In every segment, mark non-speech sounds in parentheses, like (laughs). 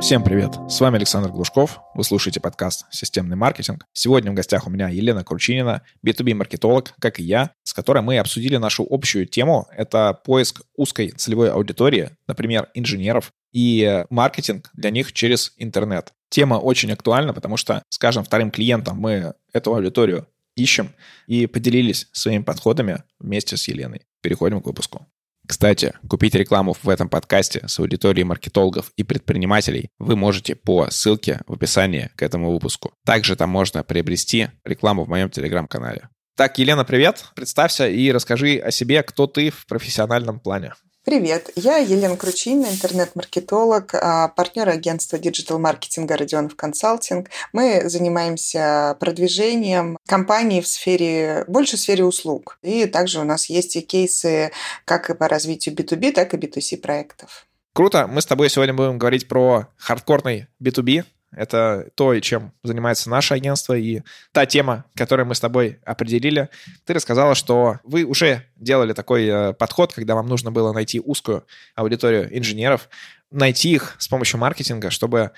Всем привет! С вами Александр Глушков. Вы слушаете подкаст «Системный маркетинг». Сегодня в гостях у меня Елена Кручинина, B2B-маркетолог, как и я, с которой мы обсудили нашу общую тему. Это поиск узкой целевой аудитории, например, инженеров, и маркетинг для них через интернет. Тема очень актуальна, потому что, скажем, вторым клиентам мы эту аудиторию ищем и поделились своими подходами вместе с Еленой. Переходим к выпуску. Кстати, купить рекламу в этом подкасте с аудиторией маркетологов и предпринимателей вы можете по ссылке в описании к этому выпуску. Также там можно приобрести рекламу в моем телеграм-канале. Так, Елена, привет. Представься и расскажи о себе, кто ты в профессиональном плане. Привет, я Елена Кручинина, интернет-маркетолог, а, партнер агентства digital-маркетинга Родионов Консалтинг. Мы занимаемся продвижением компаний в сфере, больше в сфере услуг. И также у нас есть и кейсы как и по развитию B2B, так и B2C проектов. Круто. Мы с тобой сегодня будем говорить про хардкорный B2B, это то, чем занимается наше агентство, и та тема, которую мы с тобой определили. Ты рассказала, что вы уже делали такой э, подход, когда вам нужно было найти узкую аудиторию инженеров, найти их с помощью маркетинга, чтобы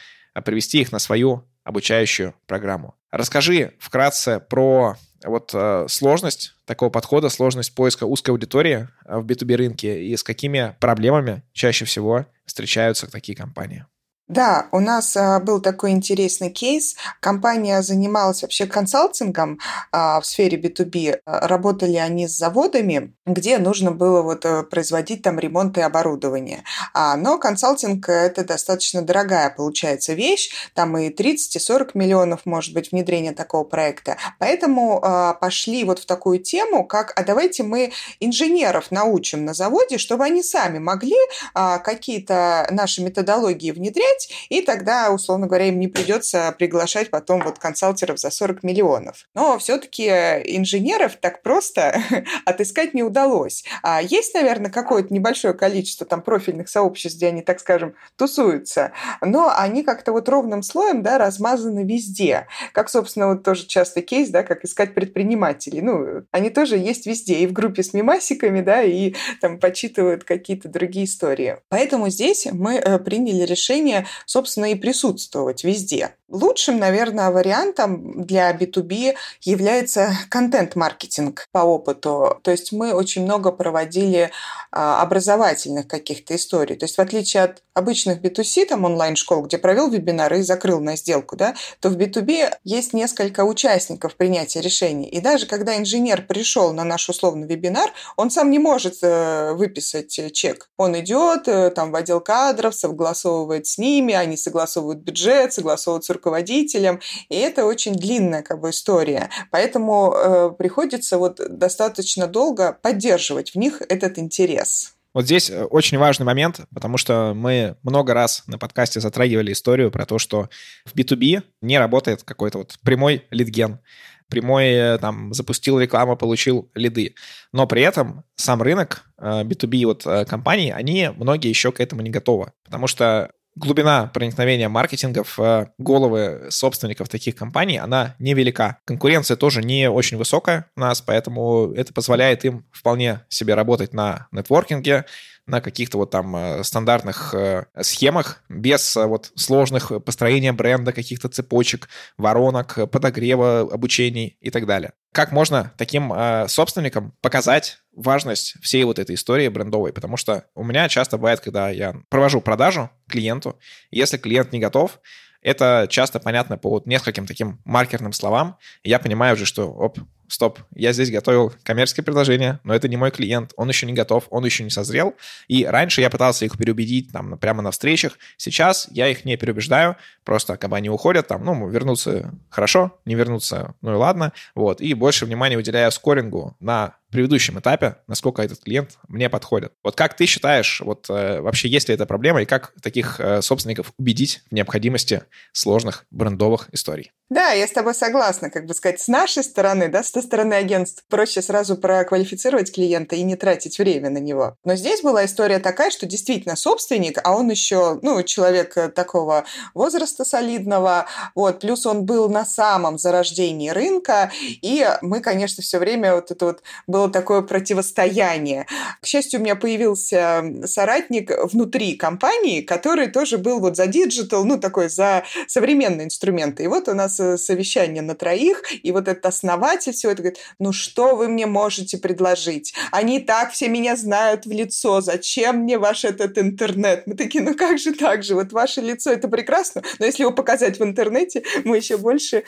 привести их на свою обучающую программу. Расскажи вкратце про вот э, сложность такого подхода, сложность поиска узкой аудитории в B2B рынке и с какими проблемами чаще всего встречаются такие компании. Да, у нас а, был такой интересный кейс. Компания занималась вообще консалтингом а, в сфере B2B. Работали они с заводами, где нужно было вот э, производить там ремонт и оборудование. А, но консалтинг – это достаточно дорогая, получается, вещь. Там и 30, и 40 миллионов, может быть, внедрение такого проекта. Поэтому пошли вот в такую тему, как «а давайте мы инженеров научим на заводе, чтобы они сами могли какие-то наши методологии внедрять, делать, и тогда, условно говоря, им не придется приглашать потом вот консалтеров за 40 миллионов. Но все-таки инженеров так просто (laughs) отыскать не удалось. А есть, наверное, какое-то небольшое количество там профильных сообществ, где они, так скажем, тусуются, но они как-то вот ровным слоем, да, размазаны везде. Как, собственно, вот тоже частый кейс, да, как искать предпринимателей. Ну, они тоже есть везде, и в группе с мимасиками, да, и там почитывают какие-то другие истории. Поэтому здесь мы э, приняли решение собственно, и присутствовать везде. Лучшим, наверное, вариантом для B2B является контент-маркетинг по опыту. То есть мы очень много проводили а, образовательных каких-то историй. То есть в отличие от обычных B2C, там онлайн-школ, где провел вебинары и закрыл на сделку, да, то в B2B есть несколько участников принятия решений. И даже когда инженер пришел на наш условный вебинар, он сам не может э, выписать чек. Он идет э, там в отдел кадров, согласовывает с ними, они согласовывают бюджет, согласовывают руководителем, и это очень длинная как бы история. Поэтому э, приходится вот достаточно долго поддерживать в них этот интерес. Вот здесь э, очень важный момент, потому что мы много раз на подкасте затрагивали историю про то, что в B2B не работает какой-то вот прямой лидген прямой э, там запустил рекламу, получил лиды. Но при этом сам рынок B2B вот компаний, они многие еще к этому не готовы. Потому что глубина проникновения маркетинга в э, головы собственников таких компаний, она невелика. Конкуренция тоже не очень высокая у нас, поэтому это позволяет им вполне себе работать на нетворкинге, на каких-то вот там э, стандартных э, схемах, без вот сложных построения бренда, каких-то цепочек, воронок, подогрева, обучений и так далее. Как можно таким собственникам показать важность всей вот этой истории брендовой, потому что у меня часто бывает, когда я провожу продажу клиенту, если клиент не готов, это часто понятно по вот нескольким таким маркерным словам. Я понимаю уже, что, оп, стоп, я здесь готовил коммерческое предложение, но это не мой клиент, он еще не готов, он еще не созрел. И раньше я пытался их переубедить там прямо на встречах. Сейчас я их не переубеждаю, просто как бы они уходят, там, ну, вернуться хорошо, не вернуться, ну и ладно. Вот. И больше внимания уделяю скорингу на предыдущем этапе, насколько этот клиент мне подходит. Вот как ты считаешь, вот э, вообще есть ли эта проблема, и как таких э, собственников убедить в необходимости сложных брендовых историй? Да, я с тобой согласна, как бы сказать, с нашей стороны, да, с со стороны агентств. Проще сразу проквалифицировать клиента и не тратить время на него. Но здесь была история такая, что действительно собственник, а он еще, ну, человек такого возраста солидного, вот, плюс он был на самом зарождении рынка, и мы, конечно, все время вот это вот было такое противостояние. К счастью, у меня появился соратник внутри компании, который тоже был вот за digital, ну, такой за современные инструменты. И вот у нас э, совещание на троих, и вот этот основатель всего это говорит, ну, что вы мне можете предложить? Они так все меня знают в лицо, зачем мне ваш этот интернет? Мы такие, ну, как же так же? Вот ваше лицо, это прекрасно, но если его показать в интернете, мы еще больше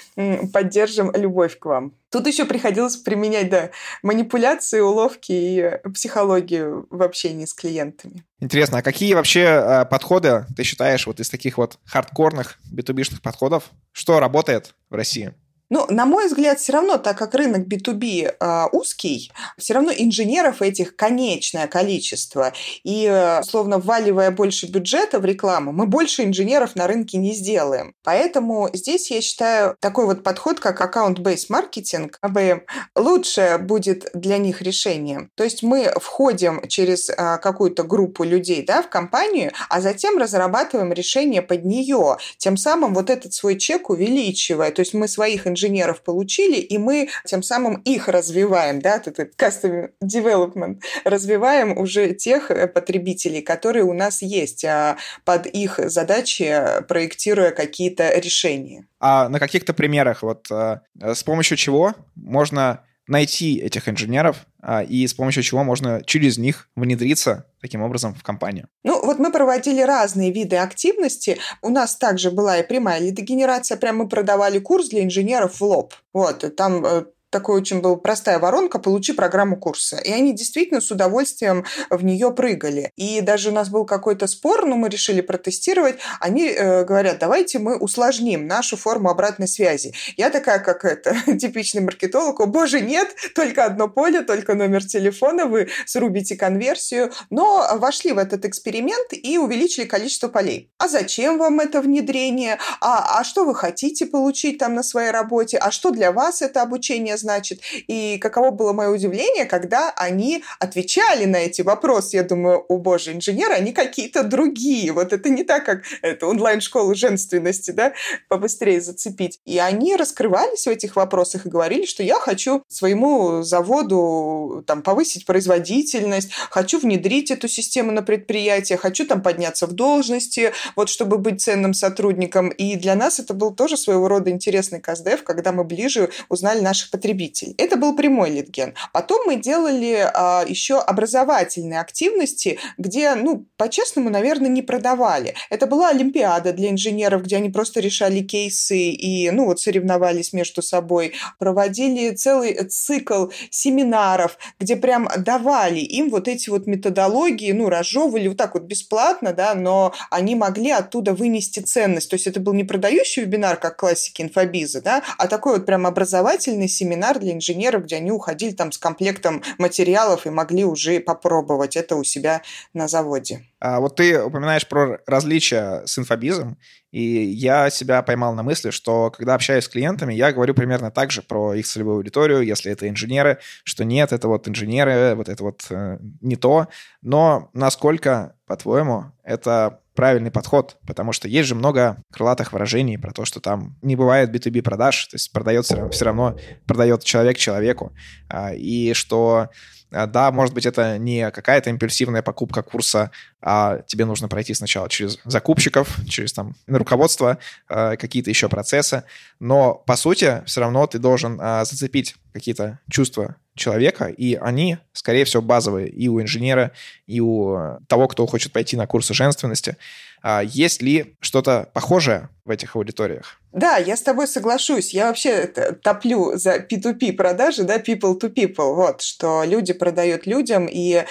поддержим любовь к вам. Тут еще приходилось применять, да, манипуляции, уловки и психологию в общении с клиентами. Интересно, а какие вообще э, подходы ты считаешь вот из таких вот хардкорных b подходов, что работает в России? Ну, на мой взгляд, все равно, так как рынок B2B э, а, узкий, все равно инженеров этих конечное количество. И, э, словно вваливая больше бюджета в рекламу, мы больше инженеров на рынке не сделаем. Поэтому здесь, я считаю, такой вот подход, как аккаунт-бейс маркетинг, лучше будет для них решением. То есть мы входим через э, какую-то группу людей да, в компанию, а затем разрабатываем решение под нее. Тем самым вот этот свой чек увеличивая. То есть мы своих инженеров инженеров получили, и мы тем самым их развиваем, да, этот custom development, развиваем уже тех э, потребителей, которые у нас есть, а под их задачи проектируя какие-то решения. А на каких-то примерах, вот э, с помощью чего можно найти этих инженеров а, и с помощью чего можно через них внедриться таким образом в компанию. Ну, вот мы проводили разные виды активности. У нас также была и прямая лидогенерация. Прям мы продавали курс для инженеров в лоб. Вот, там э, такой очень была простая воронка «Получи программу курса». И они действительно с удовольствием в нее прыгали. И даже у нас был какой-то спор, но мы решили протестировать. Они э, говорят, давайте мы усложним нашу форму обратной связи. Я такая, как это, (laughs) типичный маркетолог, о боже, нет, только одно поле, только номер телефона, вы срубите конверсию. Но вошли в этот эксперимент и увеличили количество полей. А зачем вам это внедрение? А, а что вы хотите получить там на своей работе? А что для вас это обучение значит. И каково было мое удивление, когда они отвечали на эти вопросы. Я думаю, о боже, инженеры, они какие-то другие. Вот это не так, как это онлайн-школа женственности, да, побыстрее зацепить. И они раскрывались в этих вопросах и говорили, что я хочу своему заводу там повысить производительность, хочу внедрить эту систему на предприятие, хочу там подняться в должности, вот чтобы быть ценным сотрудником. И для нас это был тоже своего рода интересный КСДФ, когда мы ближе узнали наших потребителей потребитель. Это был прямой литген. Потом мы делали а, еще образовательные активности, где, ну, по-честному, наверное, не продавали. Это была Олимпиада для инженеров, где они просто решали кейсы и, ну, вот соревновались между собой. Проводили целый цикл семинаров, где прям давали им вот эти вот методологии, ну, разжевывали вот так вот бесплатно, да, но они могли оттуда вынести ценность. То есть это был не продающий вебинар, как классики инфобиза, да, а такой вот прям образовательный семинар, семинар для инженеров, где они уходили там с комплектом материалов и могли уже попробовать это у себя на заводе. А вот ты упоминаешь про различия с инфобизом, и я себя поймал на мысли, что когда общаюсь с клиентами, я говорю примерно так же про их целевую аудиторию, если это инженеры, что нет, это вот инженеры, вот это вот э, не то. Но насколько, по-твоему, это правильный подход, потому что есть же много крылатых выражений про то, что там не бывает B2B продаж, то есть продается все равно продает человек человеку, а, и что да, может быть, это не какая-то импульсивная покупка курса, а тебе нужно пройти сначала через закупщиков, через там руководство, а, какие-то еще процессы, но по сути все равно ты должен зацепить какие-то чувства человека, и они, скорее всего, базовые и у инженера, и у того, кто хочет пойти на курсы женственности. А есть ли что-то похожее в этих аудиториях? Да, я с тобой соглашусь. Я вообще топлю за P2P продажи, да, people to people, вот, что люди продают людям, и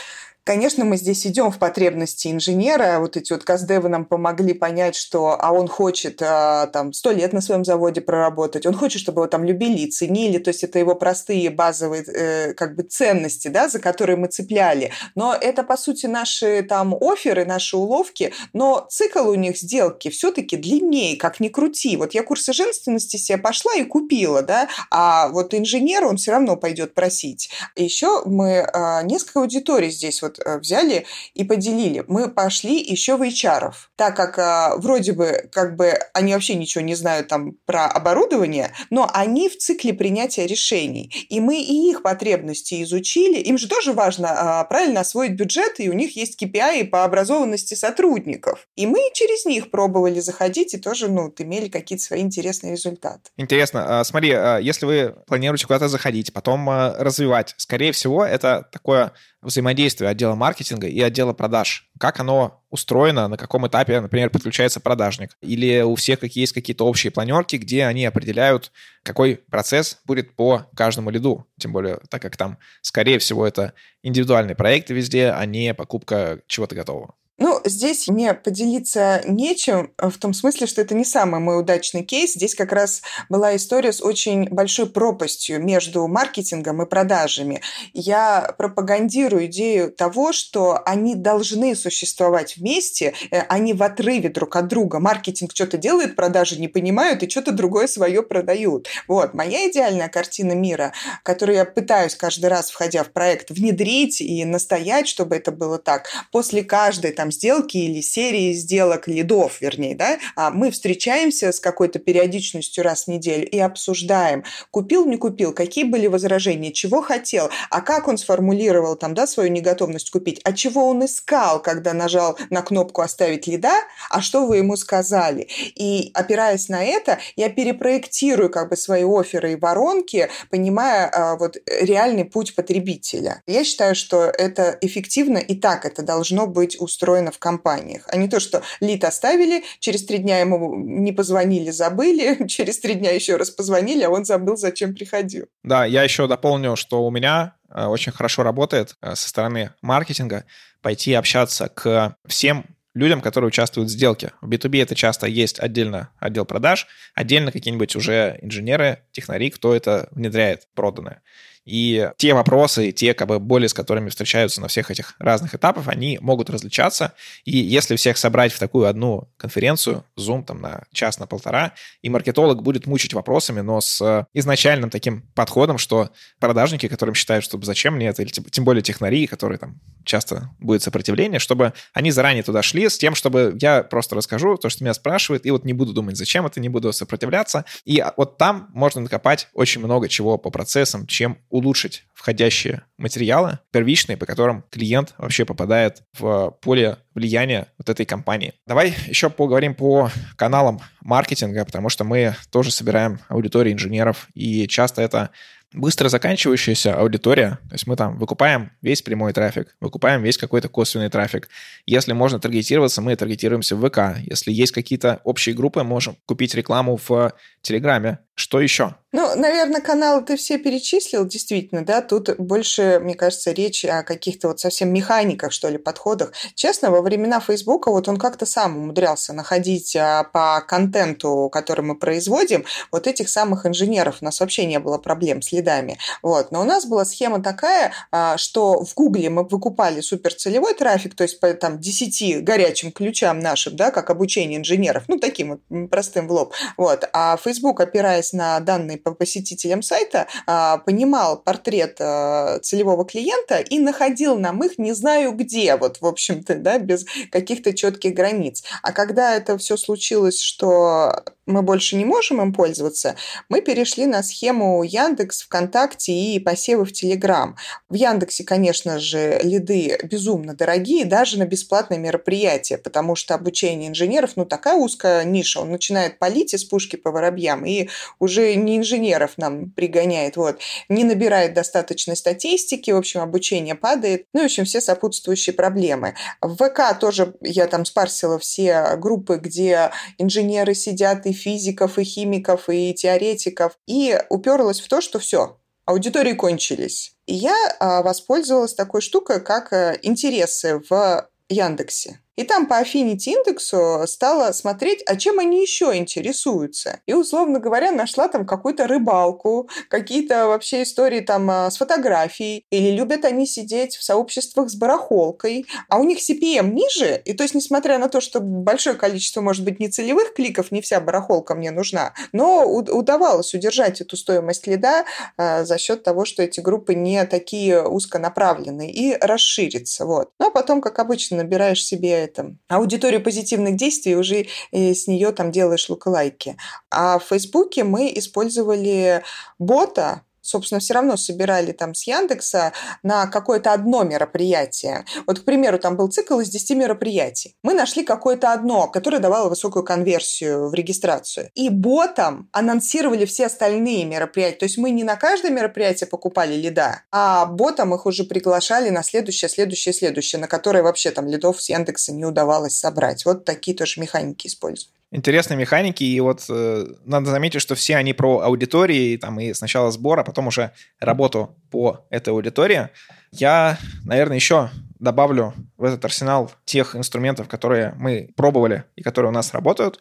Конечно, мы здесь идем в потребности инженера. Вот эти вот каздевы нам помогли понять, что а он хочет а, там сто лет на своем заводе проработать, он хочет, чтобы его там любили ценили. То есть это его простые базовые э, как бы ценности, да, за которые мы цепляли. Но это, по сути, наши там оферы, наши уловки, но цикл у них сделки все-таки длиннее, как ни крути. Вот я курсы женственности себе пошла и купила, да, а вот инженер, он все равно пойдет просить. Еще мы а, несколько аудиторий здесь вот вот э, взяли и поделили. Мы пошли еще в HR, так как а, вроде бы как бы они вообще ничего не знают там про оборудование, но они в цикле принятия решений. И мы и их потребности изучили. Им же тоже важно а, правильно освоить бюджет, и у них есть KPI по образованности сотрудников. И мы через них пробовали заходить и тоже ну, имели какие-то свои интересные результаты. Интересно. А, смотри, если вы планируете куда-то заходить, потом развивать, скорее всего, это такое взаимодействие отдела маркетинга и отдела продаж. Как оно устроено, на каком этапе, например, подключается продажник. Или у всех какие есть какие-то общие планерки, где они определяют, какой процесс будет по каждому лиду. Тем более, так как там, скорее всего, это индивидуальные проекты везде, а не покупка чего-то готового. Ну, здесь мне поделиться нечем, э, в том смысле, что это не самый мой удачный кейс. Здесь как раз была история с очень большой пропастью между маркетингом и продажами. Я пропагандирую идею того, что они должны существовать вместе, э, а не в отрыве друг от друга. Маркетинг что-то делает, продажи не понимают и что-то другое свое продают. Вот, моя идеальная картина мира, которую я пытаюсь каждый раз, входя в проект, внедрить и настоять, чтобы это было так. После каждой там сделки или серии сделок, лидов, вернее, да, а мы встречаемся с какой-то периодичностью раз в неделю и обсуждаем, купил, не купил, какие были возражения, чего хотел, а как он сформулировал там, да, свою неготовность купить, а чего он искал, когда нажал на кнопку «Оставить лида», а что вы ему сказали. И опираясь на это, я перепроектирую как бы свои оферы и воронки, понимая а, вот реальный путь потребителя. Я считаю, что это эффективно, и так это должно быть устроено устроено в компаниях, а не то, что лид оставили, через три дня ему не позвонили, забыли, (laughs) через три дня еще раз позвонили, а он забыл, зачем приходил. Да, я еще дополню, что у меня э, очень хорошо работает э, со стороны маркетинга пойти общаться к всем людям, которые участвуют в сделке. В B2B это часто есть отдельно отдел продаж, отдельно какие-нибудь уже инженеры, технари, кто это внедряет проданное. И те вопросы, те как бы боли, с которыми встречаются на всех этих разных этапах, они могут различаться. И если всех собрать в такую одну конференцию, Zoom там на час, на полтора, и маркетолог будет мучить вопросами, но с изначальным таким подходом, что продажники, которым считают, что зачем мне это, или тем более технари, которые там часто будет сопротивление, чтобы они заранее туда шли с тем, чтобы я просто расскажу то, что меня спрашивают, и вот не буду думать, зачем это, не буду сопротивляться. И вот там можно накопать очень много чего по процессам, чем улучшить входящие материалы первичные, по которым клиент вообще попадает в поле влияния вот этой компании. Давай еще поговорим по каналам маркетинга, потому что мы тоже собираем аудиторию инженеров, и часто это быстро заканчивающаяся аудитория, то есть мы там выкупаем весь прямой трафик, выкупаем весь какой-то косвенный трафик. Если можно таргетироваться, мы таргетируемся в ВК. Если есть какие-то общие группы, можем купить рекламу в Телеграме. Что еще? Ну, наверное, каналы ты все перечислил, действительно, да, тут больше, мне кажется, речь о каких-то вот совсем механиках, что ли, подходах. Честно, во времена Фейсбука вот он как-то сам умудрялся находить а, по контенту, который мы производим, вот этих самых инженеров. У нас вообще не было проблем с лидами. Вот. Но у нас была схема такая, а, что в Гугле мы выкупали суперцелевой трафик, то есть по там 10 горячим ключам нашим, да, как обучение инженеров, ну, таким вот простым в лоб. Вот. А Facebook, опираясь на данные посетителям сайта, а, понимал портрет а, целевого клиента и находил нам их не знаю где, вот, в общем-то, да, без каких-то четких границ. А когда это все случилось, что мы больше не можем им пользоваться, мы перешли на схему Яндекс, ВКонтакте и посевы в Телеграм. В Яндексе, конечно же, лиды безумно дорогие, даже на бесплатные мероприятия, потому что обучение инженеров, ну, такая узкая ниша, он начинает палить из пушки по воробьям и уже не инженеров нам пригоняет, вот, не набирает достаточной статистики, в общем, обучение падает, ну, в общем, все сопутствующие проблемы. В ВК тоже я там спарсила все группы, где инженеры сидят и физиков, и химиков, и теоретиков, и уперлась в то, что все, аудитории кончились. И я а, воспользовалась такой штукой, как а, интересы в Яндексе. И там по Affinity индексу стала смотреть, а чем они еще интересуются. И, условно говоря, нашла там какую-то рыбалку, какие-то вообще истории там а, с фотографией. Или любят они сидеть в сообществах с барахолкой. А у них CPM ниже. И то есть, несмотря на то, что большое количество, может быть, нецелевых кликов, не вся барахолка мне нужна, но удавалось удержать эту стоимость лида э, за счет того, что эти группы не такие узконаправленные и расшириться. Вот. Ну, а потом, как обычно, набираешь себе этом аудиторию позитивных действий, уже э, с нее там делаешь лайки. А в Фейсбуке мы использовали бота, собственно, все равно собирали там с Яндекса на какое-то одно мероприятие. Вот, к примеру, там был цикл из 10 мероприятий. Мы нашли какое-то одно, которое давало высокую конверсию в регистрацию. И ботом анонсировали все остальные мероприятия. То есть мы не на каждое мероприятие покупали лида, а ботом их уже приглашали на следующее, следующее, следующее, на которое вообще там лидов с Яндекса не удавалось собрать. Вот такие тоже механики используют интересные механики, и вот э, надо заметить, что все они про аудитории, там, и сначала сбор, а потом уже работу по этой аудитории. Я, наверное, еще добавлю в этот арсенал тех инструментов, которые мы пробовали и которые у нас работают.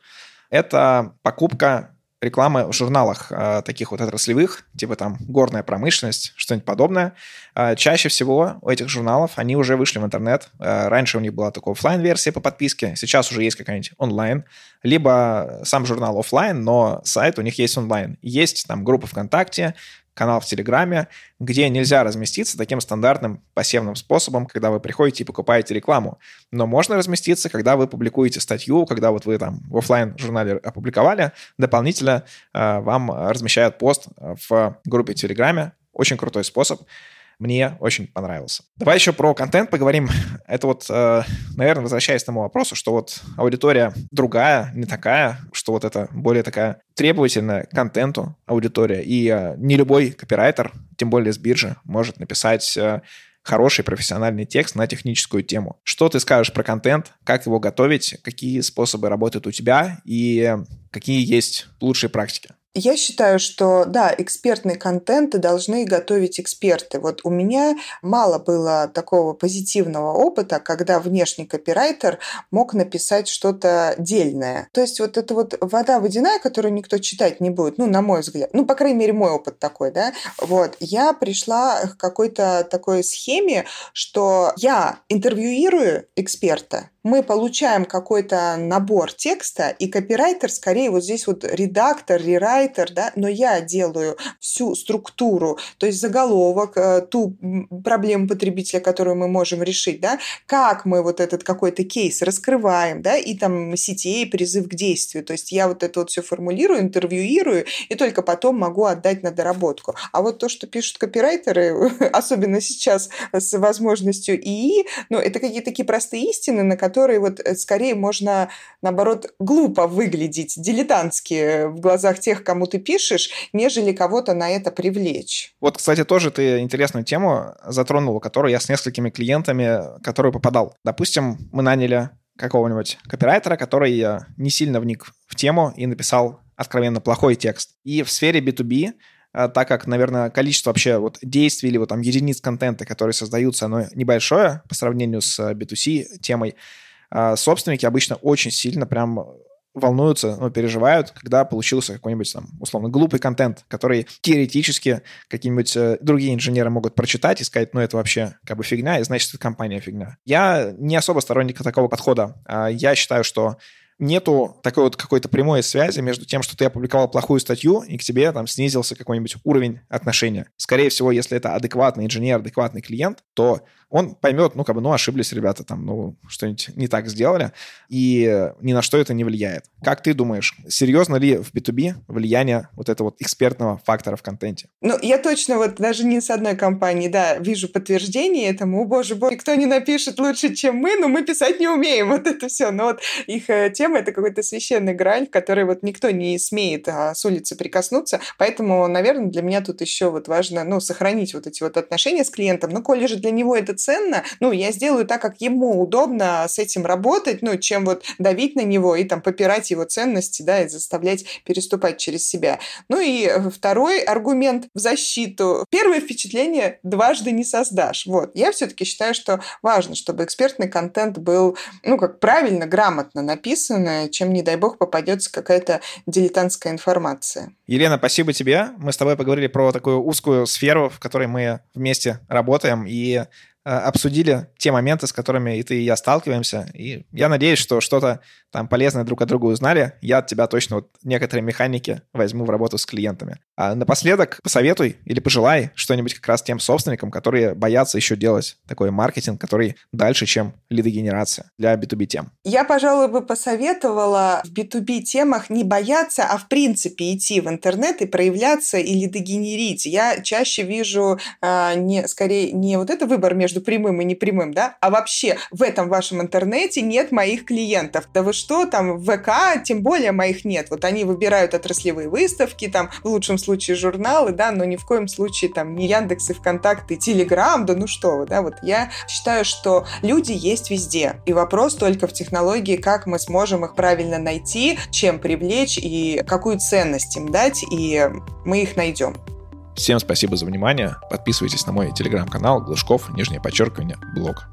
Это покупка рекламы в журналах э, таких вот отраслевых, типа там горная промышленность, что-нибудь подобное. Э, чаще всего у этих журналов они уже вышли в интернет. Э, раньше у них была такая офлайн версия по подписке, сейчас уже есть какая-нибудь онлайн. Либо сам журнал офлайн, но сайт у них есть онлайн. Есть там группа ВКонтакте, канал в Телеграме, где нельзя разместиться таким стандартным пассивным способом, когда вы приходите и покупаете рекламу. Но можно разместиться, когда вы публикуете статью, когда вот вы там в офлайн журнале опубликовали, дополнительно э, вам размещают пост в группе Телеграме. Очень крутой способ мне очень понравился. Давай еще про контент поговорим. (laughs) Это вот, э, наверное, возвращаясь к тому вопросу, что вот аудитория другая, не такая, что вот это более такая требовательная к контенту аудитория. И э, не любой копирайтер, тем более с биржи, может написать э, хороший профессиональный текст на техническую тему. Что ты скажешь про контент, как его готовить, какие способы работают у тебя и какие есть лучшие практики? Я считаю, что да, экспертный контент должны готовить эксперты. Вот у меня мало было такого позитивного опыта, когда внешний копирайтер мог написать что-то дельное. То есть вот эта вот вода водяная, которую никто читать не будет, ну, на мой взгляд, ну, по крайней мере, мой опыт такой, да, вот, я пришла к какой-то такой схеме, что я интервьюирую эксперта, мы получаем какой-то набор текста, и копирайтер скорее вот здесь вот редактор, рерайтер, да, но я делаю всю структуру, то есть заголовок, э, ту проблему потребителя, которую мы можем решить, да, как мы вот этот какой-то кейс раскрываем, да, и там CTA, призыв к действию, то есть я вот это вот все формулирую, интервьюирую, и только потом могу отдать на доработку. А вот то, что пишут копирайтеры, (laughs) особенно сейчас с возможностью ИИ, ну, это какие-то такие простые истины, на которые которые вот э, скорее можно, наоборот, глупо выглядеть, дилетантски в глазах тех, кому ты пишешь, нежели кого-то на это привлечь. Вот, кстати, тоже ты интересную тему затронул, которую я с несколькими клиентами, которые попадал. Допустим, мы наняли какого-нибудь копирайтера, который э, не сильно вник в тему и написал откровенно плохой текст. И в сфере B2B э, так как, наверное, количество вообще вот действий или вот там единиц контента, которые создаются, оно небольшое по сравнению с B2C темой, а собственники обычно очень сильно прям волнуются, ну, переживают, когда получился какой-нибудь там, условно, глупый контент, который теоретически какие-нибудь э, другие инженеры могут прочитать и сказать, ну, это вообще как бы фигня, и значит, это компания фигня. Я не особо сторонник такого подхода. А я считаю, что нету такой вот какой-то прямой связи между тем, что ты опубликовал плохую статью, и к тебе там снизился какой-нибудь уровень отношения. Скорее всего, если это адекватный инженер, адекватный клиент, то он поймет, ну, как бы, ну, ошиблись ребята, там, ну, что-нибудь не так сделали, и ни на что это не влияет. Как ты думаешь, серьезно ли в B2B влияние вот этого вот экспертного фактора в контенте? Ну, я точно вот даже не с одной компании, да, вижу подтверждение этому, о, боже, боже, никто не напишет лучше, чем мы, но мы писать не умеем, (laughs) вот это все. Но вот их э, тема это какой-то священный граль, в который вот никто не смеет а, с улицы прикоснуться. Поэтому, наверное, для меня тут еще вот важно, ну, сохранить вот эти вот отношения с клиентом. Ну, коли же для него это ценно, ну, я сделаю так, как ему удобно с этим работать, ну, чем вот давить на него и там попирать его ценности, да, и заставлять переступать через себя. Ну и второй аргумент в защиту. Первое впечатление дважды не создашь. Вот. Я все-таки считаю, что важно, чтобы экспертный контент был, ну, как правильно, грамотно написан, чем, не дай бог, попадется какая-то дилетантская информация. Елена, спасибо тебе. Мы с тобой поговорили про такую узкую сферу, в которой мы вместе работаем, и Э, обсудили те моменты, с которыми и ты, и я сталкиваемся. И я надеюсь, что что-то там полезное друг от друга узнали. Я от тебя точно вот некоторые механики возьму в работу с клиентами. А напоследок посоветуй или пожелай что-нибудь как раз тем собственникам, которые боятся еще делать такой маркетинг, который дальше, чем лидогенерация для B2B тем. Я, пожалуй, бы посоветовала в B2B темах не бояться, а в принципе идти в интернет и проявляться и лидогенерить. Я чаще вижу а, не, скорее не вот это выбор между прямым и непрямым, да, а вообще в этом вашем интернете нет моих клиентов. Да вы что, там в ВК, тем более моих нет. Вот они выбирают отраслевые выставки, там в лучшем случае журналы, да, но ни в коем случае там не Яндекс и ВКонтакте, и Телеграм, да ну что вы, да, вот я считаю, что люди есть везде. И вопрос только в технологии, как мы сможем их правильно найти, чем привлечь и какую ценность им дать, и мы их найдем. Всем спасибо за внимание. Подписывайтесь на мой телеграм-канал Глушков, нижнее подчеркивание, блог.